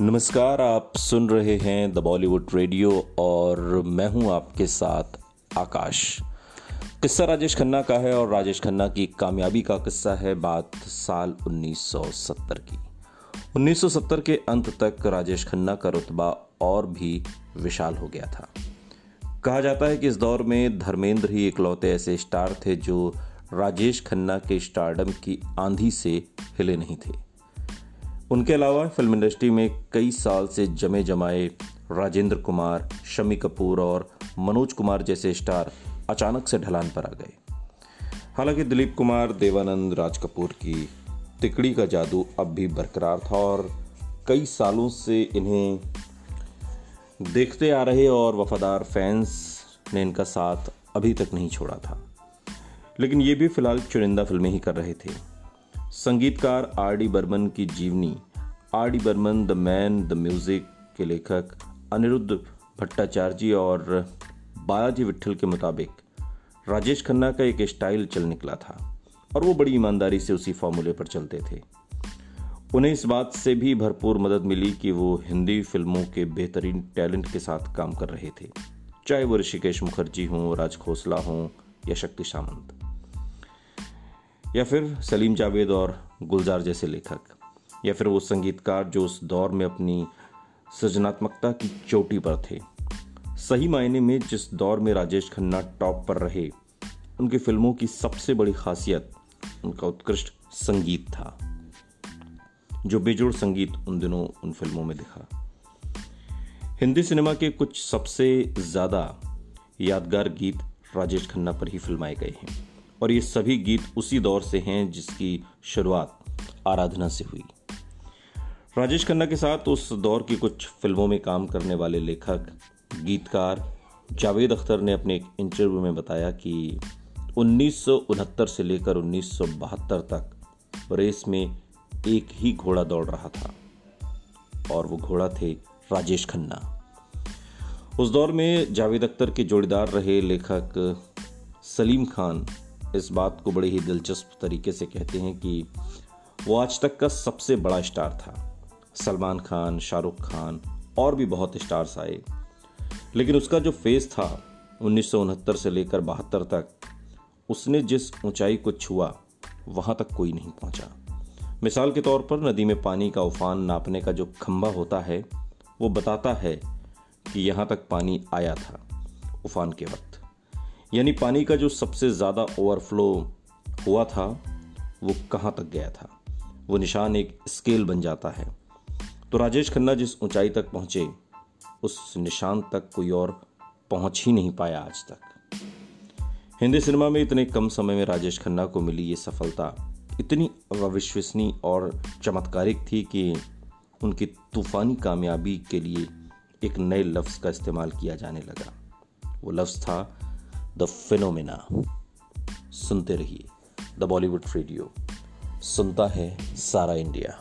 नमस्कार, आप सुन रहे हैं द बॉलीवुड रेडियो और मैं हूँ आपके साथ आकाश। किस्सा राजेश खन्ना का है और राजेश खन्ना की कामयाबी का किस्सा है बात साल 1970 की। 1970 के अंत तक राजेश खन्ना का रुतबा और भी विशाल हो गया था। कहा जाता है कि इस दौर में धर्मेंद्र ही इकलौते ऐसे स्टार थे जो राजेश खन्ना के स्टारडम की आंधी से हिले नहीं थे। उनके अलावा फ़िल्म इंडस्ट्री में कई साल से जमे जमाए राजेंद्र कुमार, शमी कपूर और मनोज कुमार जैसे स्टार अचानक से ढलान पर आ गए। हालाँकि दिलीप कुमार, देवानंद, राज कपूर की तिकड़ी का जादू अब भी बरकरार था और कई सालों से इन्हें देखते आ रहे और वफादार फैंस ने इनका साथ अभी तक नहीं छोड़ा था। लेकिन ये भी फ़िलहाल चुनिंदा फ़िल्में ही कर रहे थे। संगीतकार आर डी बर्मन की जीवनी। R D Burman, the man, the music के लेखक अनिरुद्ध भट्टाचार्य जी और बालाजी विट्ठल के मुताबिक राजेश खन्ना का एक स्टाइल चल निकला था और वो बड़ी ईमानदारी से उसी फॉर्मूले पर चलते थे। उन्हें इस बात से भी भरपूर मदद मिली कि वो हिंदी फ़िल्मों के बेहतरीन टैलेंट के साथ काम कर रहे थे, चाहे वो ऋषिकेश मुखर्जी हों, राज खोसला हों या शक्ति सामंत। या फिर सलीम जावेद और गुलजार जैसे लेखक, या फिर वो संगीतकार जो उस दौर में अपनी सृजनात्मकता की चोटी पर थे। सही मायने में जिस दौर में राजेश खन्ना टॉप पर रहे, उनकी फ़िल्मों की सबसे बड़ी खासियत उनका उत्कृष्ट संगीत था, जो बेजोड़ संगीत उन दिनों उन फ़िल्मों में दिखा। हिंदी सिनेमा के कुछ सबसे ज़्यादा यादगार गीत राजेश खन्ना पर ही फिल्माए गए हैं। और ये सभी गीत उसी दौर से हैं जिसकी शुरुआत आराधना से हुई। राजेश खन्ना के साथ उस दौर की कुछ फ़िल्मों में काम करने वाले लेखक, गीतकार जावेद अख्तर ने अपने एक इंटरव्यू में बताया कि उन्नीस सौ उनहत्तर से लेकर उन्नीस सौ बहत्तर तक रेस में एक ही घोड़ा दौड़ रहा था और वो घोड़ा थे राजेश खन्ना। उस दौर में जावेद अख्तर के जोड़ीदार रहे लेखक सलीम खान इस बात को बड़े ही दिलचस्प तरीके से कहते हैं कि वो आज तक का सबसे बड़ा स्टार था। सलमान खान, शाहरुख खान और भी बहुत स्टार्स आए। लेकिन उसका जो फ़ेज़ था, उन्नीस सौ उनहत्तर से लेकर बहत्तर तक, उसने जिस ऊंचाई को छुआ, वहाँ तक कोई नहीं पहुँचा। मिसाल के तौर पर नदी में पानी का उफान नापने का जो खंभा होता है, वो बताता है कि यहाँ तक पानी आया था उफान के वक्त। यानी पानी का जो सबसे ज़्यादा ओवरफ्लो हुआ था, वो कहाँ तक गया था? वो निशान एक स्केल बन जाता है। तो राजेश खन्ना जिस ऊंचाई तक पहुँचे, उस निशान तक कोई और पहुँच ही नहीं पाया आज तक। हिंदी सिनेमा में इतने कम समय में राजेश खन्ना को मिली ये सफलता। इतनी अविश्वसनीय और चमत्कारिक थी कि उनकी तूफानी कामयाबी के लिए एक नए लफ्ज़ का इस्तेमाल किया जाने लगा। वो लफ्ज़ था द फिनोमिना सुनते रहिए द बॉलीवुड रेडियो सुनता है सारा इंडिया